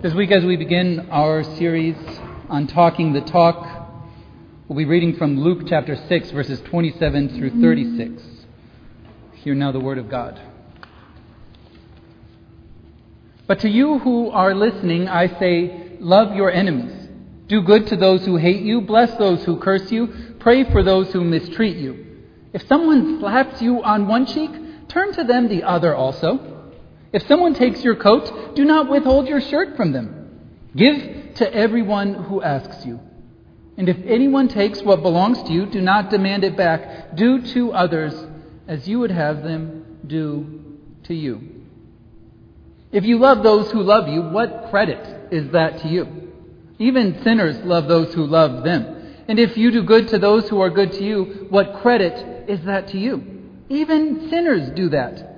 This week, as we begin our series on talking the talk, we'll be reading from Luke chapter 6, verses 27 through 36. Hear now the word of God. But to you who are listening, I say, love your enemies. Do good to those who hate you, bless those who curse you, pray for those who mistreat you. If someone slaps you on one cheek, turn to them the other also. If someone takes your coat, do not withhold your shirt from them. Give to everyone who asks you. And if anyone takes what belongs to you, do not demand it back. Do to others as you would have them do to you. If you love those who love you, what credit is that to you? Even sinners love those who love them. And if you do good to those who are good to you, what credit is that to you? Even sinners do that.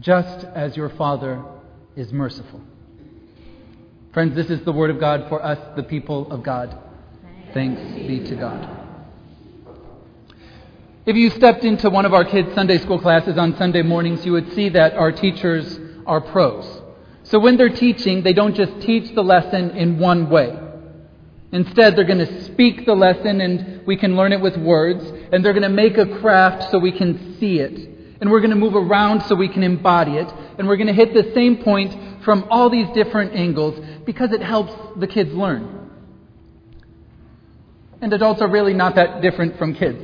just as your Father is merciful. Friends, this is the word of God for us, the people of God. Thanks be to God. If you stepped into one of our kids' Sunday school classes on Sunday mornings, you would see that our teachers are pros. So when they're teaching, they don't just teach the lesson in one way. Instead, they're going to speak the lesson and we can learn it with words, and they're going to make a craft so we can see it and we're going to move around so we can embody it, and we're going to hit the same point from all these different angles because it helps the kids learn. And adults are really not that different from kids,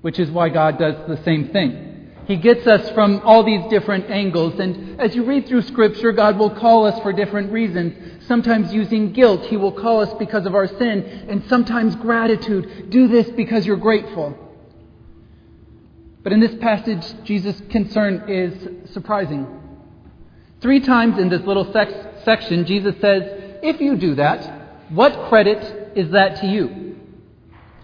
which is why God does the same thing. He gets us from all these different angles, and as you read through Scripture, God will call us for different reasons. Sometimes using guilt, He will call us because of our sin, and sometimes gratitude. Do this because you're grateful. But in this passage, Jesus' concern is surprising. Three times in this little sec- section, Jesus says, If you do that, what credit is that to you?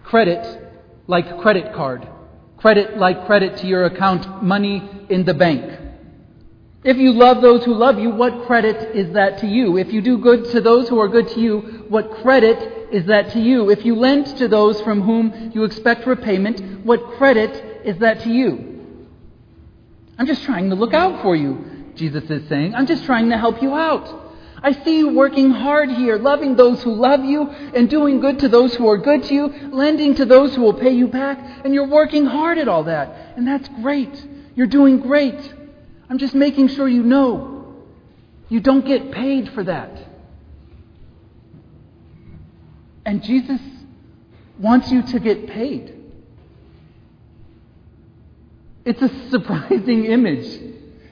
Credit like credit card. Credit like credit to your account, money in the bank. If you love those who love you, what credit is that to you? If you do good to those who are good to you, what credit is that to you? If you lend to those from whom you expect repayment, what credit is that to you? I'm just trying to look out for you, Jesus is saying. I'm just trying to help you out. I see you working hard here, loving those who love you and doing good to those who are good to you, lending to those who will pay you back, and you're working hard at all that. And that's great. You're doing great. I'm just making sure you know you don't get paid for that. And Jesus wants you to get paid. It's a surprising image.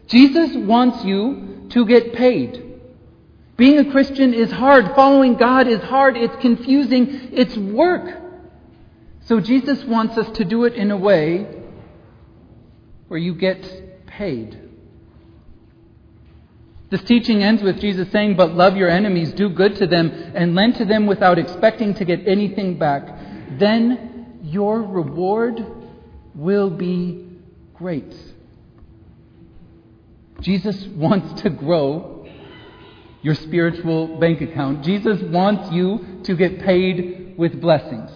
Jesus wants you to get paid. Being a Christian is hard. Following God is hard. It's confusing. It's work. So Jesus wants us to do it in a way where you get paid. This teaching ends with Jesus saying, But love your enemies, do good to them, and lend to them without expecting to get anything back. Then your reward will be great. Jesus wants to grow your spiritual bank account. Jesus wants you to get paid with blessings.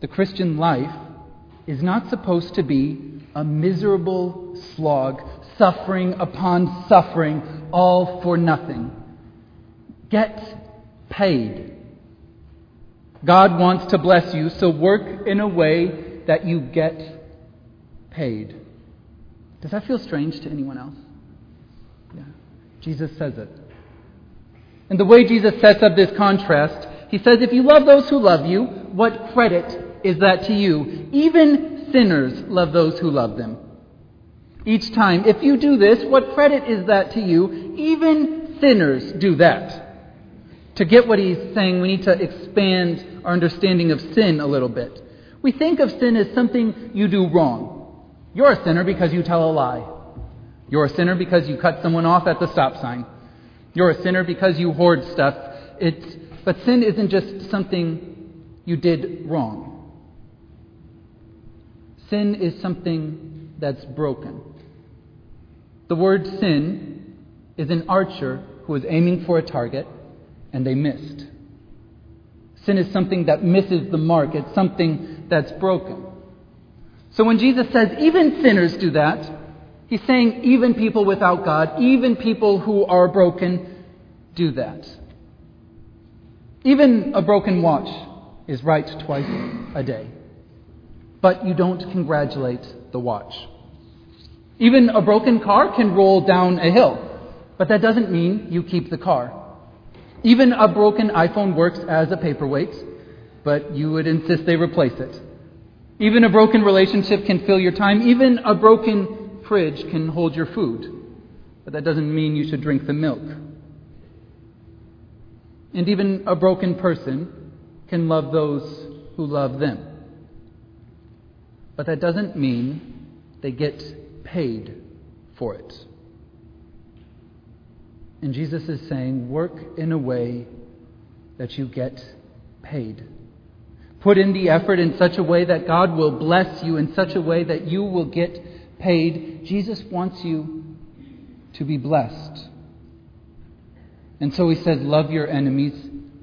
The Christian life is not supposed to be a miserable slog, suffering upon suffering, all for nothing. Get paid. God wants to bless you, so work in a way that you get paid. Does that feel strange to anyone else? Yeah. Jesus says it. And the way Jesus sets up this contrast, he says, If you love those who love you, what credit is that to you? Even sinners love those who love them. Each time, if you do this, what credit is that to you? Even sinners do that. To get what he's saying, we need to expand our understanding of sin a little bit. We think of sin as something you do wrong. You're a sinner because you tell a lie. You're a sinner because you cut someone off at the stop sign. You're a sinner because you hoard stuff. It's, but sin isn't just something you did wrong. Sin is something that's broken. The word sin is an archer who is aiming for a target and they missed. Sin is something that misses the mark, it's something that's broken. So when Jesus says even sinners do that, he's saying even people without God, even people who are broken, do that. Even a broken watch is right twice a day. But you don't congratulate the watch. Even a broken car can roll down a hill, but that doesn't mean you keep the car. Even a broken iPhone works as a paperweight, but you would insist they replace it. Even a broken relationship can fill your time. Even a broken fridge can hold your food, but that doesn't mean you should drink the milk. And even a broken person can love those who love them. But that doesn't mean they get paid for it. And Jesus is saying, work in a way that you get paid. Put in the effort in such a way that God will bless you, in such a way that you will get paid. Jesus wants you to be blessed. And so he says, Love your enemies,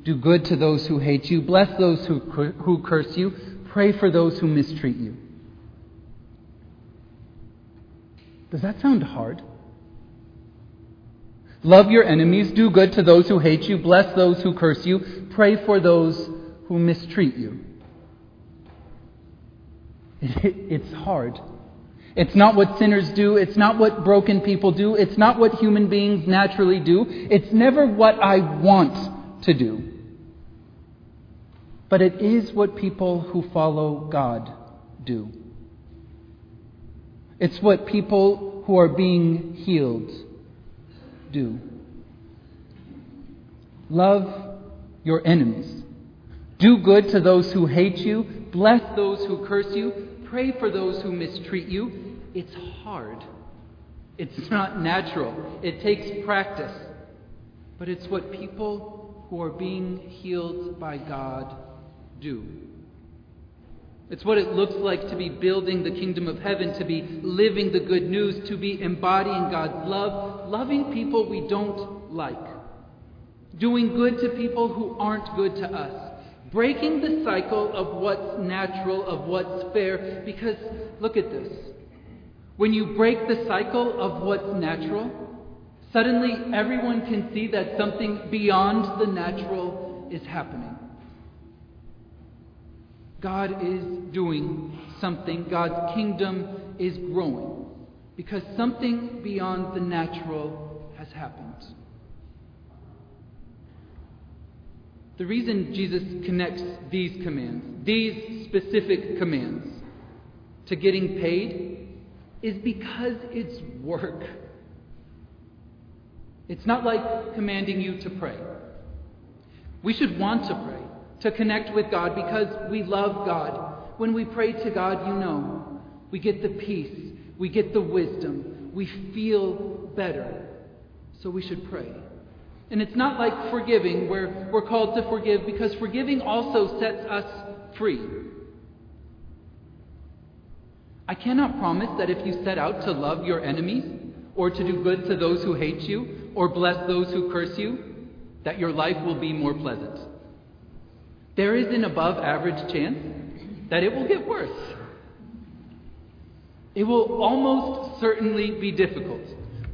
do good to those who hate you, bless those who, who curse you, pray for those who mistreat you. Does that sound hard? Love your enemies, do good to those who hate you, bless those who curse you, pray for those who mistreat you. It's hard. It's not what sinners do. It's not what broken people do. It's not what human beings naturally do. It's never what I want to do. But it is what people who follow God do. It's what people who are being healed do. Love your enemies. Do good to those who hate you. Bless those who curse you. Pray for those who mistreat you. It's hard. It's not natural. It takes practice. But it's what people who are being healed by God do. It's what it looks like to be building the kingdom of heaven, to be living the good news, to be embodying God's love, loving people we don't like, doing good to people who aren't good to us, breaking the cycle of what's natural, of what's fair. Because look at this. When you break the cycle of what's natural, suddenly everyone can see that something beyond the natural is happening. God is doing something. God's kingdom is growing because something beyond the natural has happened. The reason Jesus connects these commands, these specific commands, to getting paid is because it's work. It's not like commanding you to pray. We should want to pray to connect with God because we love God. When we pray to God, you know, we get the peace, we get the wisdom, we feel better. So we should pray. And it's not like forgiving, where we're called to forgive, because forgiving also sets us free. I cannot promise that if you set out to love your enemies, or to do good to those who hate you, or bless those who curse you, that your life will be more pleasant. There is an above average chance that it will get worse. It will almost certainly be difficult.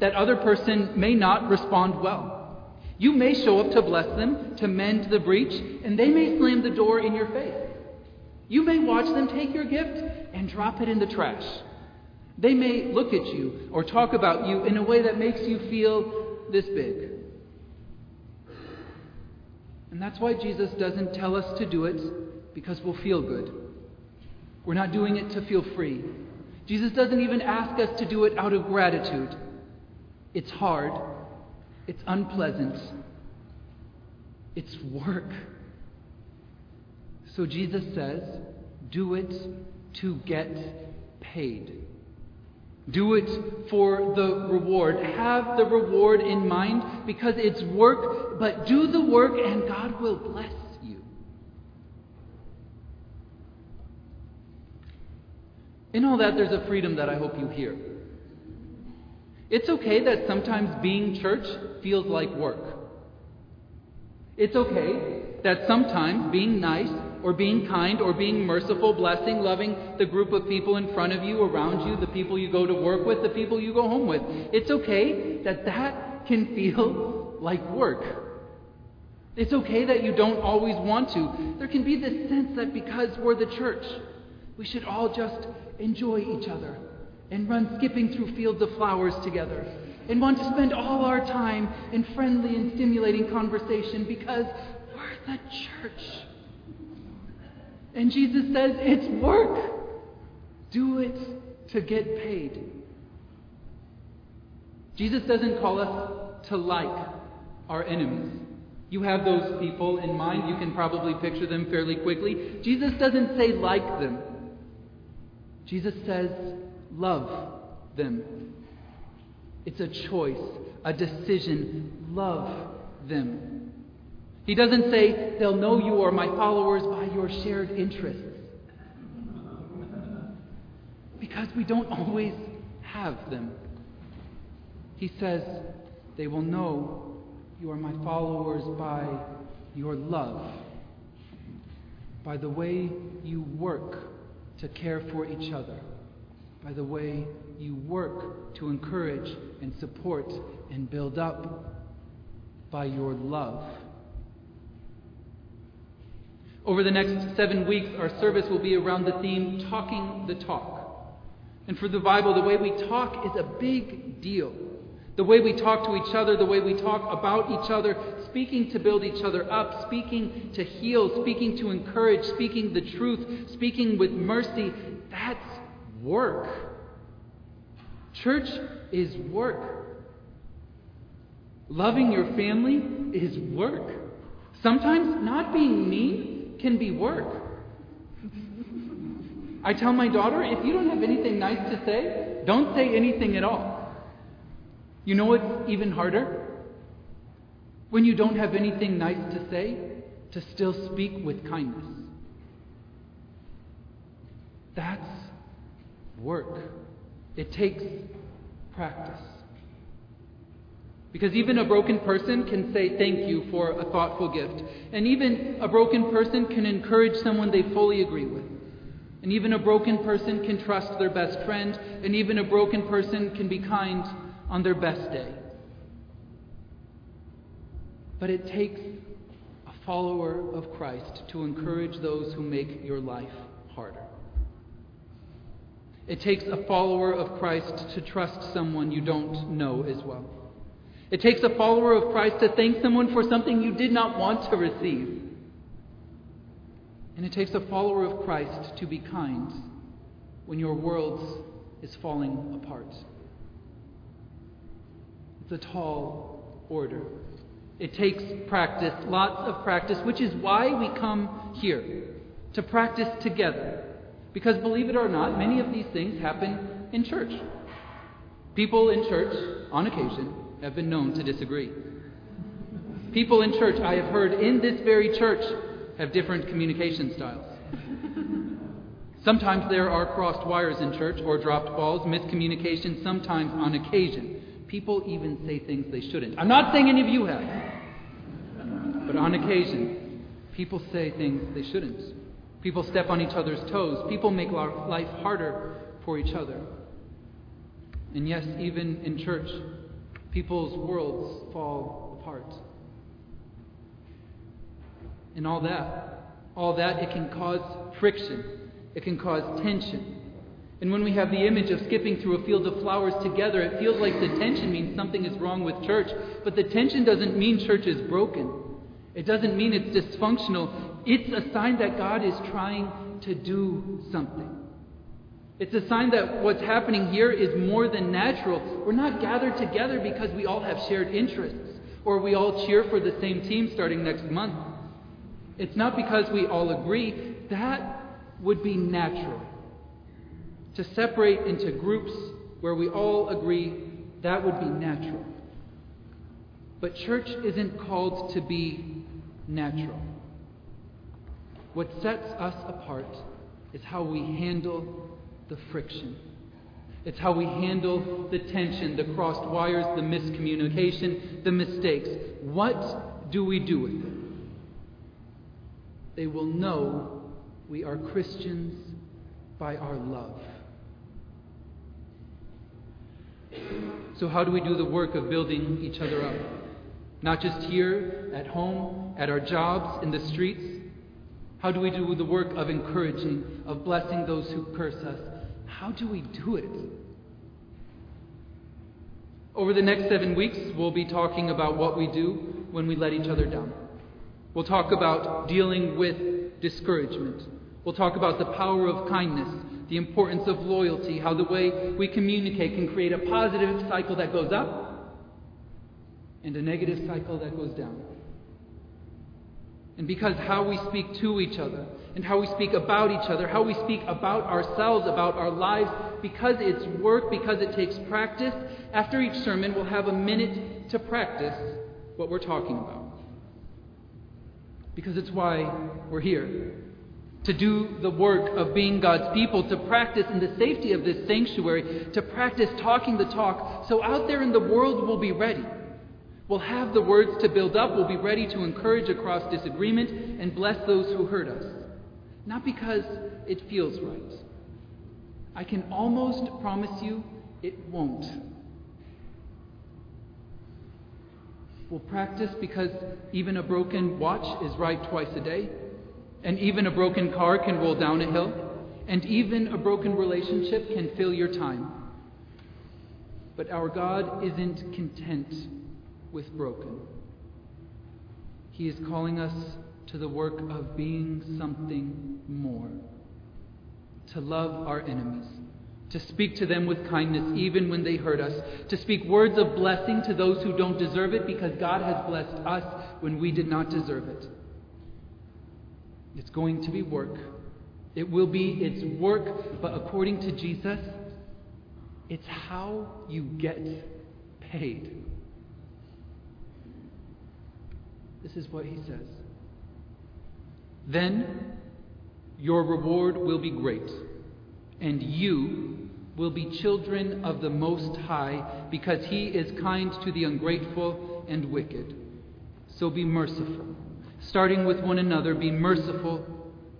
That other person may not respond well. You may show up to bless them, to mend the breach, and they may slam the door in your face. You may watch them take your gift and drop it in the trash. They may look at you or talk about you in a way that makes you feel this big. And that's why Jesus doesn't tell us to do it because we'll feel good. We're not doing it to feel free. Jesus doesn't even ask us to do it out of gratitude. It's hard, it's unpleasant, it's work. So Jesus says, do it to get paid. Do it for the reward. Have the reward in mind because it's work, but do the work and God will bless you. In all that, there's a freedom that I hope you hear. It's okay that sometimes being church feels like work. It's okay that sometimes being nice or being kind or being merciful, blessing, loving the group of people in front of you, around you, the people you go to work with, the people you go home with. It's okay that that can feel like work. It's okay that you don't always want to. There can be this sense that because we're the church, we should all just enjoy each other and run skipping through fields of flowers together and want to spend all our time in friendly and stimulating conversation because we're the church. And Jesus says it's work. Do it to get paid. Jesus doesn't call us to like our enemies. You have those people in mind. You can probably picture them fairly quickly. Jesus doesn't say like them. Jesus says love them. It's a choice, a decision. Love them. He doesn't say, they'll know you are my followers by your shared interests. Because we don't always have them. He says, they will know you are my followers by your love, by the way you work to care for each other, by the way you work to encourage and support and build up, by your love. Over the next seven weeks, our service will be around the theme Talking the Talk. And for the Bible, the way we talk is a big deal. The way we talk to each other, the way we talk about each other, speaking to build each other up, speaking to heal, speaking to encourage, speaking the truth, speaking with mercy, that's work. Church is work. Loving your family is work. Sometimes not being mean can be work. I tell my daughter, if you don't have anything nice to say, don't say anything at all. You know what's even harder? When you don't have anything nice to say, to still speak with kindness. That's work. It takes practice. Because even a broken person can say thank you for a thoughtful gift. And even a broken person can encourage someone they fully agree with. And even a broken person can trust their best friend. And even a broken person can be kind on their best day. But it takes a follower of Christ to encourage those who make your life. It takes a follower of Christ to trust someone you don't know as well. It takes a follower of Christ to thank someone for something you did not want to receive. And it takes a follower of Christ to be kind when your world is falling apart. It's a tall order. It takes practice, lots of practice, which is why we come here to practice together. Because believe it or not, many of these things happen in church. People in church, on occasion, have been known to disagree. People in church, I have heard in this very church, have different communication styles. Sometimes there are crossed wires in church or dropped balls, miscommunication, sometimes on occasion. People even say things they shouldn't. I'm not saying any of you have, but on occasion, people say things they shouldn't. People step on each other's toes. People make life harder for each other. And yes, even in church, people's worlds fall apart. And all that, all that, it can cause friction, it can cause tension. And when we have the image of skipping through a field of flowers together, it feels like the tension means something is wrong with church. But the tension doesn't mean church is broken. It doesn't mean it's dysfunctional. It's a sign that God is trying to do something. It's a sign that what's happening here is more than natural. We're not gathered together because we all have shared interests or we all cheer for the same team starting next month. It's not because we all agree. That would be natural. To separate into groups where we all agree that would be natural. But church isn't called to be natural. What sets us apart is how we handle the friction. It's how we handle the tension, the crossed wires, the miscommunication, the mistakes. What do we do with it? They will know we are Christians by our love. So, how do we do the work of building each other up? Not just here, at home, at our jobs, in the streets. How do we do the work of encouraging, of blessing those who curse us? How do we do it? Over the next seven weeks, we'll be talking about what we do when we let each other down. We'll talk about dealing with discouragement. We'll talk about the power of kindness, the importance of loyalty, how the way we communicate can create a positive cycle that goes up and a negative cycle that goes down. And because how we speak to each other and how we speak about each other, how we speak about ourselves, about our lives, because it's work, because it takes practice, after each sermon we'll have a minute to practice what we're talking about. Because it's why we're here. To do the work of being God's people, to practice in the safety of this sanctuary, to practice talking the talk, so out there in the world we'll be ready. We'll have the words to build up, we'll be ready to encourage across disagreement and bless those who hurt us. Not because it feels right. I can almost promise you it won't. We'll practice because even a broken watch is right twice a day, and even a broken car can roll down a hill, and even a broken relationship can fill your time. But our God isn't content with broken. He is calling us to the work of being something more, to love our enemies to speak to them with kindness even when they hurt us, to speak words of blessing to those who don't deserve it because God has blessed us when we did not deserve it. It's going to be work. It will be its work, but according to Jesus, it's how you get paid. This is what he says. Then your reward will be great, and you will be children of the Most High, because He is kind to the ungrateful and wicked. So be merciful. Starting with one another, be merciful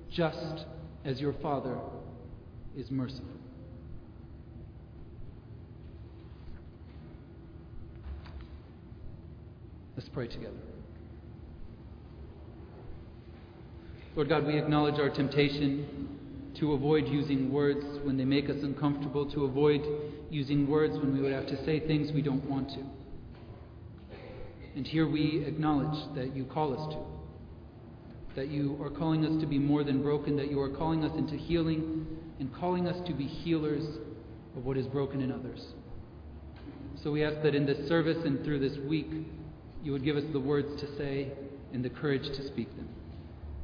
just as your Father is merciful. Let's pray together. Lord God, we acknowledge our temptation to avoid using words when they make us uncomfortable, to avoid using words when we would have to say things we don't want to. And here we acknowledge that you call us to, that you are calling us to be more than broken, that you are calling us into healing and calling us to be healers of what is broken in others. So we ask that in this service and through this week, you would give us the words to say and the courage to speak them.